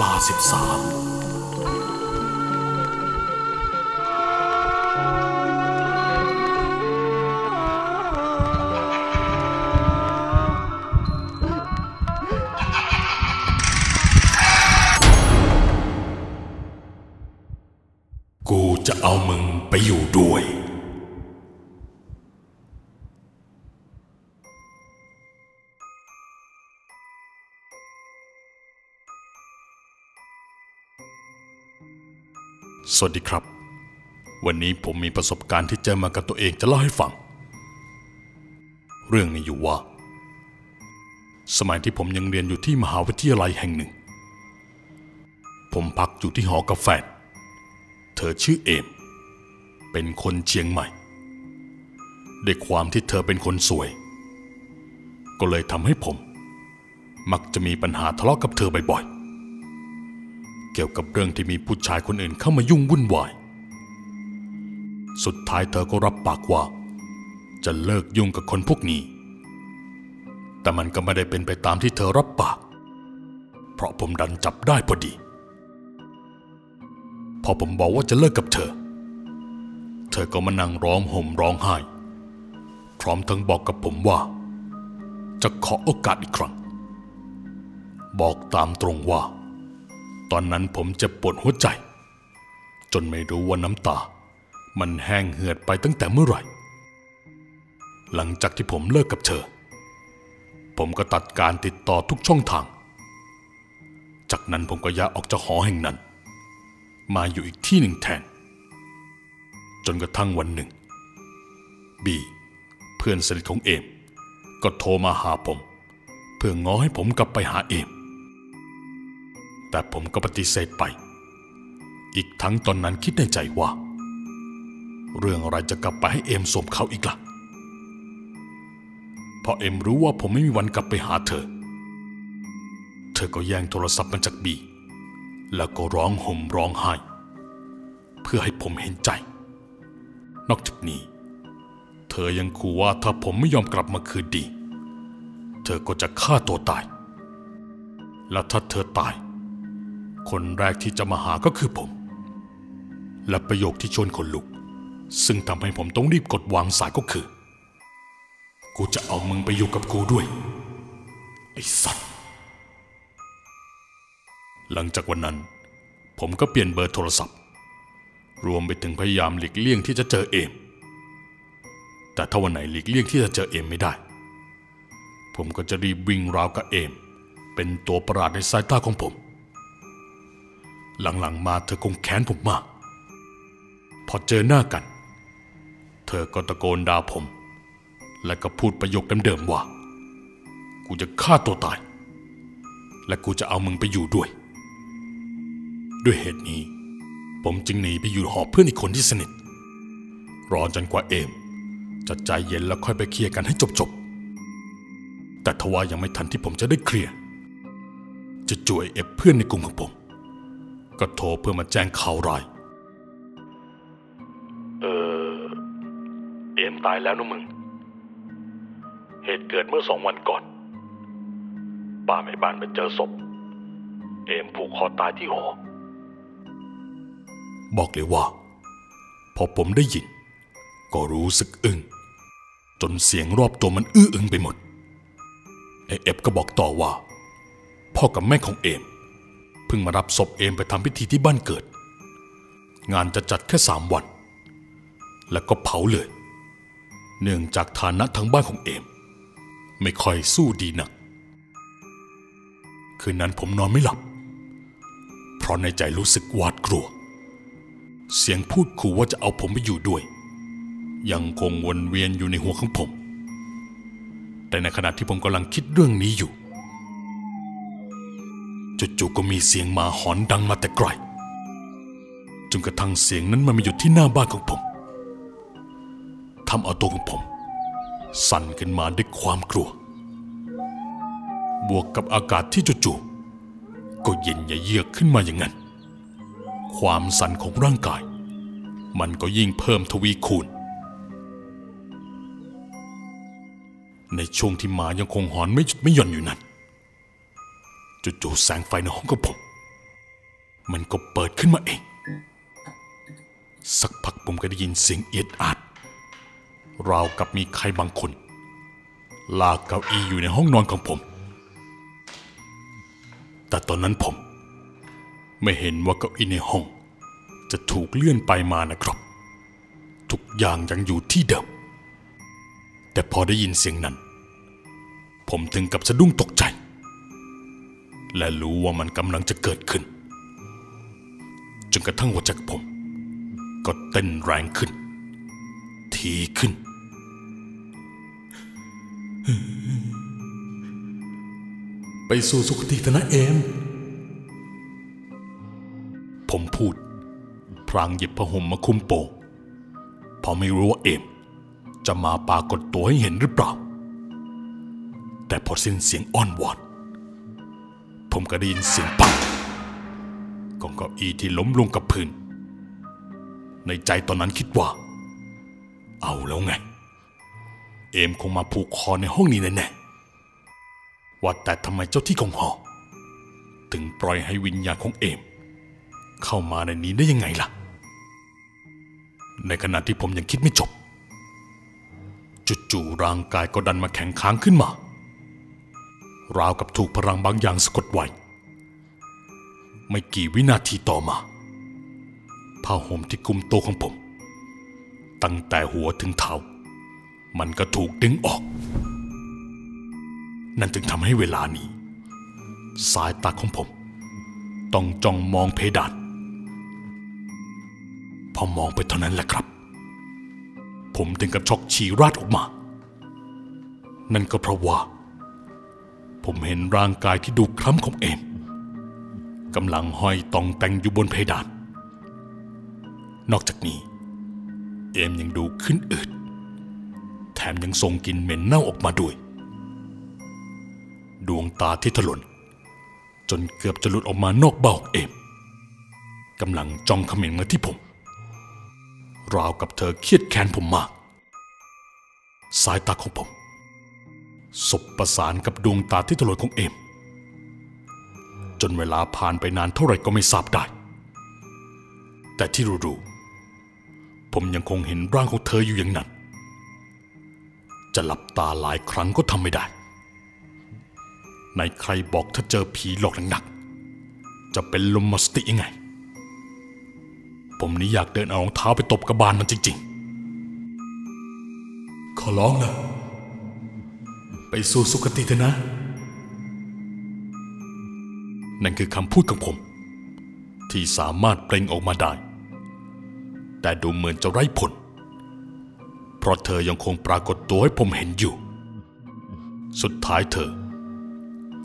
ลาสิบสาม สวัสดีครับ วันนี้ผมมีประสบการณ์ที่เจอมากับตัวเองจะเล่าให้ฟัง เรื่องนี้อยู่ว่า สมัยที่ผมยังเรียนอยู่ที่มหาวิทยาลัยแห่งหนึ่ง ผมพักอยู่ที่หอกับแฟน เธอชื่อเอม เป็นคนเชียงใหม่ด้วยความที่เธอเป็นคนสวย ก็เลยทำให้ผม มักจะมีปัญหาทะเลาะกับเธอบ่อยๆ เกี่ยวกับเรื่องที่มีผู้ชายคนอื่นเข้ามายุ่งวุ่นวาย สุดท้ายเธอก็รับปากว่า จะเลิกยุ่งกับคนพวกนี้ แต่มันก็ไม่ได้เป็นไปตามที่เธอรับปาก เพราะผมดันจับได้พอดี พอผมบอกว่าจะเลิกกับเธอ เธอก็มานั่งร้องห่มร้องไห้ พร้อมทั้งบอกกับผมว่า จะขอโอกาสอีกครั้ง บอกตามตรงว่า ตอนนั้นผมจ็บปวดหัวใจ จนไม่รู้ว่าน้ำตา มันแห้งเหือดไปตั้งแต่เมื่อไหร่ หลังจากที่ผมเลิกกับเธอ ผมก็ตัดการติดต่อทุกช่องทาง จากนั้นผมก็ย้ายออกจากหอแห่งนั้น มาอยู่อีกที่หนึ่งแทน จนกระทั่งวันหนึ่ง บีเพื่อนสนิทของเอมก็โทรมาหาผม เพื่อง้อให้ผมกลับไปหาเอม แต่ผมก็ปฏิเสธไป อีกทั้งตอนนั้นคิดในใจว่า เรื่องอะไรจะกลับไปให้เอ็มสมเขาอีกละ่ะเพราะเอ็มรู้ว่าผมไม่มีวันกลับไปหาเธอ เธอก็แย่งโทรศัพท์มาจากบี แล้วก็ร้องห่มร้องไห้ เพื่อให้ผมเห็นใจ นอกจากนี้ เธอยังขู่ว่าถ้าผมไม่ยอมกลับมาคืนดี เธอก็จะฆ่าตัวตาย และถ้าเธอตาย คนแรกที่จะมาหาก็คือผม และประโยคที่ชวนคนลุก ซึ่งทำให้ผมต้องรีบกดวางสายก็คือ กูจะเอามึงไปอยู่กับกูด้วย ไอ้สัตว์ หลังจากวันนั้น ผมก็เปลี่ยนเบอร์โทรศัพท์ รวมไปถึงพยายามหลีกเลี่ยงที่จะเจอเอมแต่ถ้าวันไหนหลีกเลี่ยงที่จะเจอเอมไม่ได้ ผมก็จะรีบวิ่งราวกับเอมเป็นตัวประหลาดในสายตาของผม หลังๆมาเธอคงแค้นผมมาก พอเจอหน้ากัน เธอก็ตะโกนด่าผม และก็พูดประโยคเดิมๆว่า กูจะฆ่าตัวตาย และกูจะเอามึงไปอยู่ด้วย ด้วยเหตุนี้ ผมจึงหนีไปอยู่หอเพื่อนอีกคนที่สนิท รอจนกว่าเอม จะใจเย็นแล้วค่อยไปเคลียร์กันให้จบๆ แต่ทว่ายังไม่ทันที่ผมจะได้เคลียร์จะจ่วยเอฟเพื่อนในกลุ่มของผม ก็โทรเพื่อมาแจ้งข่าวร้ายเออเอมตายแล้วนะมึง เหตุเกิดเมื่อสองวันก่อน ป้าแม่บ้านไปเจอศพ เอมผูกคอตายที่หอ บอกเลยว่า พอผมได้ยิน ก็รู้สึกอึ้งจนเสียงรอบตัวมันอื้ออึงไปหมดไอเอฟก็บอกต่อว่า พ่อกับแม่ของเอม เพิ่งมารับศพเอมไปทำพิธีที่บ้านเกิด งานจะจัดแค่สามวัน แล้วก็เผาเลย เนื่องจากฐานะทางบ้านของเอม ไม่ค่อยสู้ดีนัก คืนนั้นผมนอนไม่หลับ เพราะในใจรู้สึกหวาดกลัว เสียงพูดขู่ว่าจะเอาผมไปอยู่ด้วย ยังคงวนเวียนอยู่ในหัวของผม แต่ในขณะที่ผมกำลังคิดเรื่องนี้อยู่ จู่ๆก็มีเสียงหมาหอนดังมาแต่ไกลจนกระทั่งเสียงนั้นมันมาอยู่ที่หน้าบ้านของผมทำเอาตัวของผม สั่นขึ้นมาด้วยความกลัว บวกกับอากาศที่จู่ๆก็เย็นเยือกขึ้นมาอย่างนั้น ความสั่นของร่างกาย มันก็ยิ่งเพิ่มทวีคูณ ในช่วงที่หมายังคงหอนไม่หยุดไม่หย่อนอยู่นั้น จู่ๆแสงไฟในห้องของผม มันก็เปิดขึ้นมาเอง สักพักผมก็ได้ยินเสียงเอียดอาดราวกับมีใครบางคน ลากเก้าอี้อยู่ในห้องนอนของผม แต่ตอนนั้นผม ไม่เห็นว่าเก้าอี้ในห้อง จะถูกเลื่อนไปมานะครับ ทุกอย่างยังอยู่ที่เดิม แต่พอได้ยินเสียงนั้น ผมถึงกับสะดุ้งตกใจ และรู้ว่ามันกำลังจะเกิดขึ้น จนกระทั่งหัวใจของผม ก็เต้นแรงขึ้น ทีขึ้น ไปสู่สุคติธนะเอม ผมพูดพรางหยิบผ้าห่มมาคลุมโปงเพราะไม่รู้ว่าเอม จะมาปรากฏตัวให้เห็นหรือเปล่า แต่พอสิ้นเสียงอ้อนวอน ผมก็ได้ยินเสียงปังของเก้าอี้ที่ล้มลงกับพื้น ในใจตอนนั้นคิดว่า เอาแล้วไง เอมคงมาผูกคอในห้องนี้แน่ๆว่าแต่ทำไมเจ้าที่ของหอ ถึงปล่อยให้วิญญาณของเอม เข้ามาในนี้ได้ยังไงล่ะ ในขณะที่ผมยังคิดไม่จบจู่ๆร่างกายก็ดันมาแข็งค้างขึ้นมา ราวกับถูกพลังบางอย่างสะกดไว้ ไม่กี่วินาทีต่อมาผ้าห่มที่คลุมตัวของผม ตั้งแต่หัวถึงเท้ามันก็ถูกดึงออก นั่นจึงทำให้เวลานี้ สายตาของผม ต้องจ้องมองเพดานพอมองไปเท่านั้นแหละครับ ผมถึงกับช็อกฉี่ราดออกมา นั่นก็เพราะว่า ผมเห็นร่างกายที่ดูคล้ำของเอมกำลังห้อยตองแต่งอยู่บนเพดาน นอกจากนี้ เอมยังดูขึ้นอืดแถมยังส่งกลิ่นเหม็นเน่าออกมาด้วย ดวงตาที่ถลน จนเกือบจะหลุดออกมานอกเบ้าของเอมกำลังจ้องเขม็งมาที่ผม ราวกับเธอเครียดแค้นผมมาก สายตาของผม สบประสานกับดวงตาที่ถลนของเอม จนเวลาผ่านไปนานเท่าไหร่ก็ไม่ทราบได้ แต่ที่รู้ๆผมยังคงเห็นร่างของเธออยู่อย่างนั้น จะหลับตาหลายครั้งก็ทำไม่ได้ ในใครบอกถ้าเจอผีหลอกหนักๆจะเป็นลมมสติยังไง ผมนี่อยากเดินเอารองเท้าไปตบกระบาลมันจริง ๆ ขอร้องนะ สู่สุคติเถอะนะ นั่นคือคำพูดของผม ที่สามารถเปล่งออกมาได้ แต่ดูเหมือนจะไร้ผล เพราะเธอยังคงปรากฏตัวให้ผมเห็นอยู่ สุดท้ายเธอ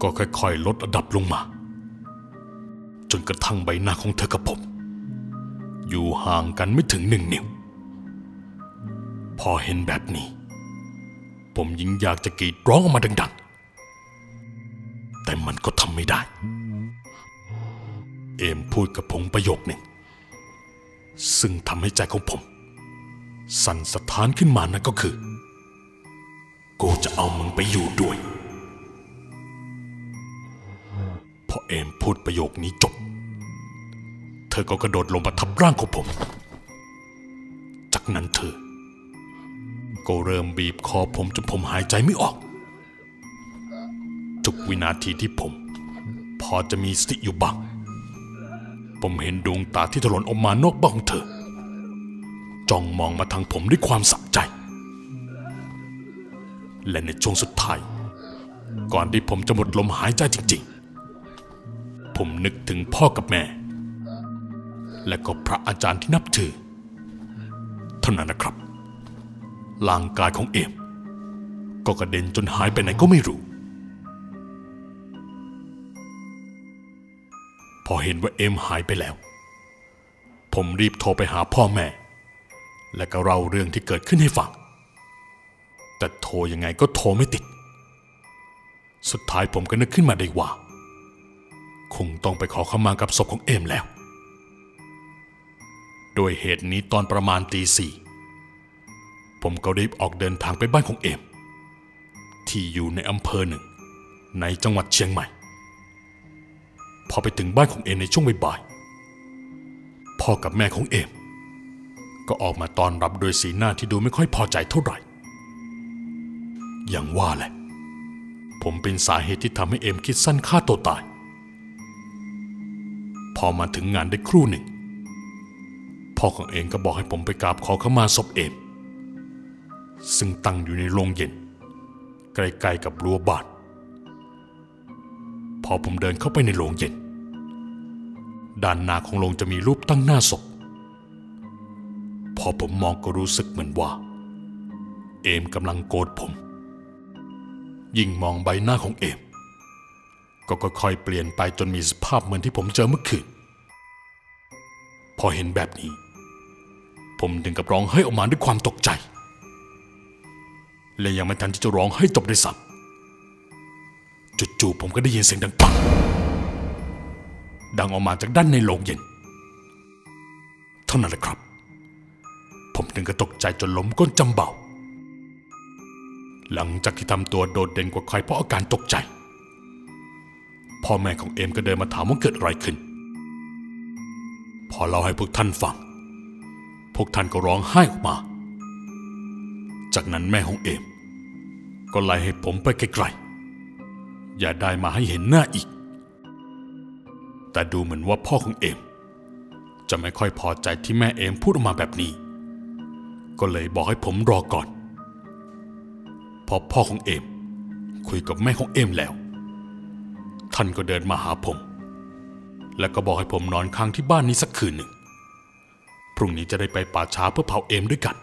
ก็ค่อยๆ ลดระดับลงมา จนกระทั่งใบหน้าของเธอกับผม อยู่ห่างกันไม่ถึงหนึ่งนิ้ว พอเห็นแบบนี้ ผมยิ่งอยากจะกรีดร้องออกมาดังๆ แต่มันก็ทำไม่ได้ เอมพูดกับผมประโยคหนึ่ง ซึ่งทำให้ใจของผม สั่นสะท้านขึ้นมานั่นก็คือ กูจะเอามึงไปอยู่ด้วย พอเอมพูดประโยคนี้จบ เธอก็กระโดดลงมาทับร่างของผม จากนั้นเธอ ก็เริ่มบีบคอผมจนผมหายใจไม่ออก ทุกวินาทีที่ผม พอจะมีสติอยู่บ้าง ผมเห็นดวงตาที่ถลนออกมานอกบ้องเธอ จ้องมองมาทางผมด้วยความสะใจ และในช่วงสุดท้าย ก่อนที่ผมจะหมดลมหายใจจริง ๆ ผมนึกถึงพ่อกับแม่ และก็พระอาจารย์ที่นับถือ เท่านั้นนะครับ ร่างกายของเอม ก็กระเด็นจนหายไปไหนก็ไม่รู้ พอเห็นว่าเอมหายไปแล้ว ผมรีบโทรไปหาพ่อแม่ และก็เล่าเรื่องที่เกิดขึ้นให้ฟัง แต่โทรยังไงก็โทรไม่ติด สุดท้ายผมก็นึกขึ้นมาได้ว่า คงต้องไปขอขมากับศพของเอมแล้ว โดยเหตุนี้ตอนประมาณตีสี่ ผมก็รีบออกเดินทางไปบ้านของเอม ที่อยู่ในอำเภอหนึ่ง ในจังหวัดเชียงใหม่ พอไปถึงบ้านของเอมในช่วงบ่ายพ่อกับแม่ของเอม ก็ออกมาตอนรับโดยสีหน้าที่ดูไม่ค่อยพอใจเท่าไหร่ อย่างว่าแหละ ผมเป็นสาเหตุที่ทำให้เอมคิดสั้นฆ่าตัวตาย พอมาถึงงานได้ครู่หนึ่งพ่อของเอมก็บอกให้ผมไปกราบขอขมาศพเอม ซึ่งตั้งอยู่ในโรงเย็น ใกล้ๆกับรั้วบ้านพอผมเดินเข้าไปในโรงเย็น ด้านหน้าของโรงจะมีรูปตั้งหน้าศพ พอผมมองก็รู้สึกเหมือนว่า เอมกำลังโกรธผม ยิ่งมองใบหน้าของเอม ก็ค่อยๆเปลี่ยนไปจนมีสภาพเหมือนที่ผมเจอเมื่อคืน พอเห็นแบบนี้ ผมถึงกับร้องไห้ออกมาด้วยความตกใจ และยังไม่ทันที่จะร้องให้จบด้วยซ้ำจู่ๆผมก็ได้ยินเสียงดังปังดังออกมาจากด้านในโรงเย็น เท่านั้นแหละครับ ผมถึงกับตกใจจนล้มก้นจำเบา หลังจากที่ทำตัวโดดเด่นกว่าใครเพราะอาการตกใจ พ่อแม่ของเอ็มก็เดินมาถามว่าเกิดอะไรขึ้น พอเล่าให้พวกท่านฟัง พวกท่านก็ร้องไห้ออกมา จากนั้นแม่ของเอ็ม ก็ไล่ให้ผมไปไกลๆ อย่าได้มาให้เห็นหน้าอีก แต่ดูเหมือนว่าพ่อของเอม จะไม่ค่อยพอใจที่แม่เอมพูดออกมาแบบนี้ ก็เลยบอกให้ผมรอก่อน พอพ่อของเอม คุยกับแม่ของเอมแล้ว ท่านก็เดินมาหาผม แล้วก็บอกให้ผมนอนค้างที่บ้านนี้สักคืนหนึ่ง พรุ่งนี้จะได้ไปป่าช้าเพื่อเผาเอมด้วยกัน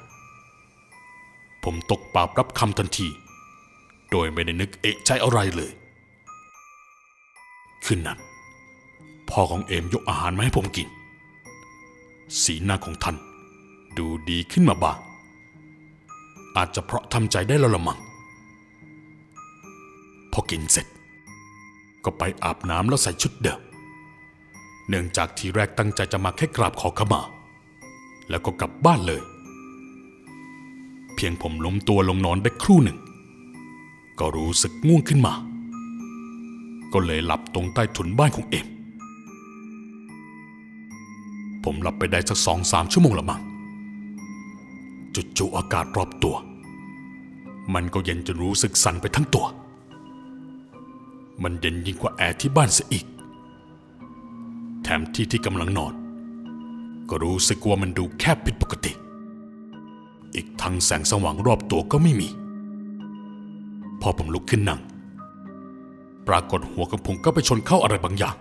ผมตกปราบรับคำทันที โดยไม่ได้นึกเอะใจอะไรเลย คืนนั้น พ่อของเอมยกอาหารมาให้ผมกิน สีหน้าของท่าน ดูดีขึ้นมาบ้าง อาจจะเพราะทำใจได้แล้วละมังพอกินเสร็จ ก็ไปอาบน้ำแล้วใส่ชุดเดิม เนื่องจากทีแรกตั้งใจจะมาแค่กราบขอขมา แล้วก็กลับบ้านเลย เพียงผมล้มตัวลงนอนได้ครู่หนึ่ง ก็รู้สึกง่วงขึ้นมา ก็เลยหลับตรงใต้ถุนบ้านของเอ็ม ผมหลับไปได้สักสองสามชั่วโมงละมั้งจู่ๆอากาศรอบตัว มันก็เย็นจนรู้สึกสั่นไปทั้งตัว มันเย็นยิ่งกว่าแอร์ที่บ้านเสียอีก แถมที่ที่กำลังนอน ก็รู้สึกว่ามันดูแคบผิดปกติ อีกทั้งแสงสว่างรอบตัวก็ไม่มี พอผมลุกขึ้นนั่ง ปรากฏหัวของผมก็ไปชนเข้าอะไรบางอย่าง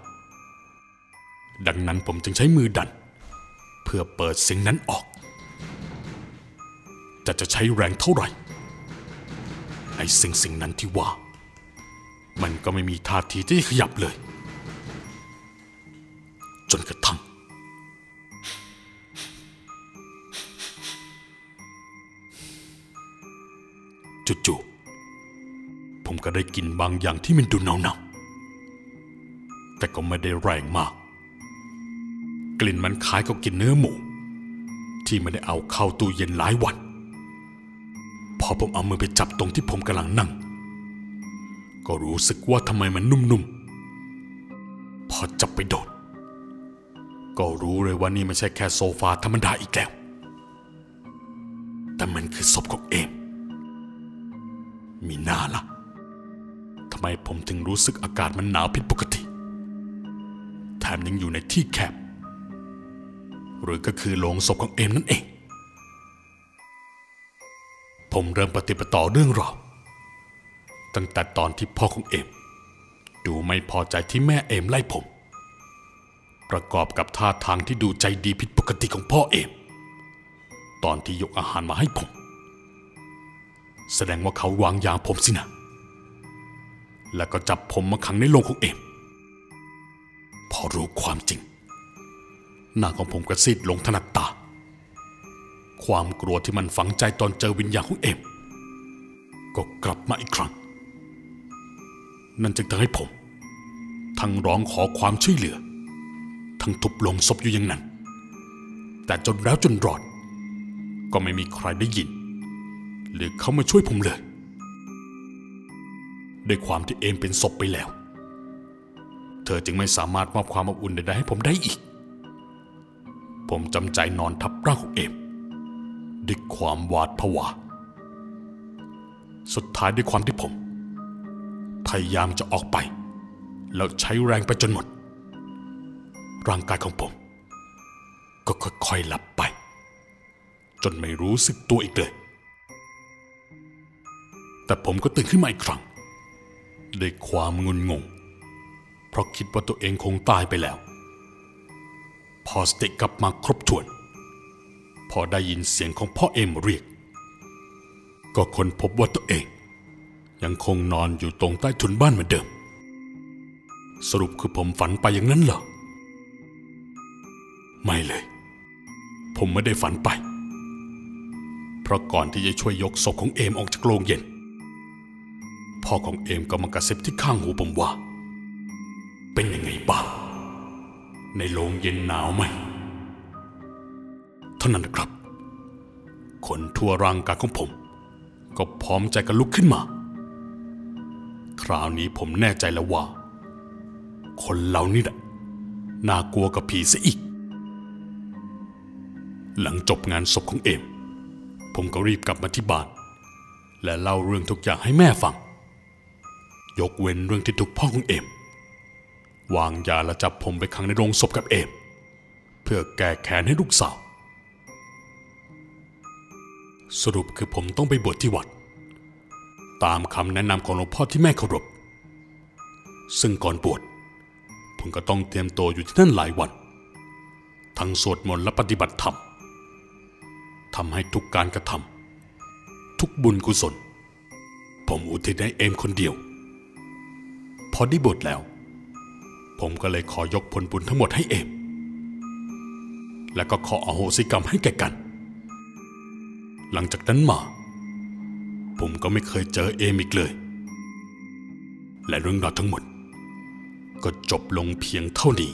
ดังนั้นผมจึงใช้มือดัน เพื่อเปิดสิ่งนั้นออก แต่จะใช้แรงเท่าไหร่ไอ้สิ่งสิ่งนั้นที่ว่า มันก็ไม่มีท่าทีที่จะขยับเลย ได้กลิ่นบางอย่างที่มันดูเน่าๆแต่ก็ไม่ได้แรงมาก กลิ่นมันคล้ายกับกลิ่นเนื้อหมู ที่ไม่ได้เอาเข้าตู้เย็นหลายวัน พอผมเอามือไปจับตรงที่ผมกำลังนั่ง ก็รู้สึกว่าทำไมมันนุ่มๆ พอจับไปโดด ก็รู้เลยว่านี่ไม่ใช่แค่โซฟาธรรมดาอีกแล้ว แต่มันคือศพของเอมมีหน้าละ่ะำไมผมถึงรู้สึกอากาศมันหนาวผิดปกติ แถมยังอยู่ในที่แคบ หรือก็คือโลงศพของเอมนั่นเอง ผมเริ่มปฏิบัติต่อเรื่องราวตั้งแต่ตอนที่พ่อของเอม ดูไม่พอใจที่แม่เอมไล่ผม ประกอบกับท่าทางที่ดูใจดีผิดปกติของพ่อเอม ตอนที่ยกอาหารมาให้ผม แสดงว่าเขาวางยาผมสินะ แล้วก็จับผมมาขังในโรงของเอม พอรู้ความจริง หน้าของผมกระซีดลงถนัดตา ความกลัวที่มันฝังใจตอนเจอวิญญาณของเอม ก็กลับมาอีกครั้ง นั่นจึงทำให้ผม ทั้งร้องขอความช่วยเหลือ ทั้งทุบลงศพอยู่อย่างนั้น แต่จนแล้วจนรอด ก็ไม่มีใครได้ยิน หรือเขามาช่วยผมเลย ด้วยความที่เอมเป็นศพไปแล้ว เธอจึงไม่สามารถมอบความอบอุ่นใดๆให้ผมได้อีกผผมจำใจนอนทับร่างของเอมด้วยความหวาดผวา สุดท้ายด้วยความที่ผม พยายามจะออกไป แล้วใช้แรงไปจนหมด ร่างกายของผม ก็ค่อยๆหลับไป จนไม่รู้สึกตัวอีกเลย แต่ผมก็ตื่นขึ้นมาอีกครั้ง ด้วยความงุนงง เพราะคิดว่าตัวเองคงตายไปแล้ว พอสติกลับมาครบถ้วน พอได้ยินเสียงของพ่อเอ็มเรียก ก็ค้นพบว่าตัวเอง ยังคงนอนอยู่ตรงใต้ถุนบ้านเหมือนเดิม สรุปคือผมฝันไปอย่างนั้นเหรอ ไม่เลย ผมไม่ได้ฝันไป เพราะก่อนที่จะช่วยยกศพของเอมออกจากโรงเย็น พ่อของเอมก็มากระซิบที่ข้างหูผมว่า เป็นยังไงบ้าง ในโรงเย็นหนาวไหม เท่านั้นนะครับคนทั่วร่างกายของผม ก็พร้อมใจกันลุกขึ้นมา คราวนี้ผมแน่ใจแล้วว่า คนเหล่านี้แหละน่ากลัวกับผีซะอีก หลังจบงานศพของเอม ผมก็รีบกลับมาที่บ้าน และเล่าเรื่องทุกอย่างให้แม่ฟัง ยกเว้นเรื่องที่ถูกพ่อของเอ็ม วางยาและจับผมไปขังในโรงศพกับเอ็ม เพื่อแก้แค้นให้ลูกสาว สรุปคือผมต้องไปบวชที่วัด ตามคำแนะนำของหลวงพ่อที่แม่เคารพ ซึ่งก่อนบวชผมก็ต้องเตรียมตัวอยู่ที่นั่นหลายวัน ทั้งสวดมนต์และปฏิบัติธรรมทำให้ทุกการกระทำทุกบุญกุศล ผมอุทิศให้เอมคนเดียว พอได้บวชแล้ว ผมก็เลยขอยกผลบุญทั้งหมดให้เอมและก็ขออโหสิกรรมให้แก่กัน หลังจากนั้นมา ผมก็ไม่เคยเจอเอมอีกเลย และเรื่องราวทั้งหมด ก็จบลงเพียงเท่านี้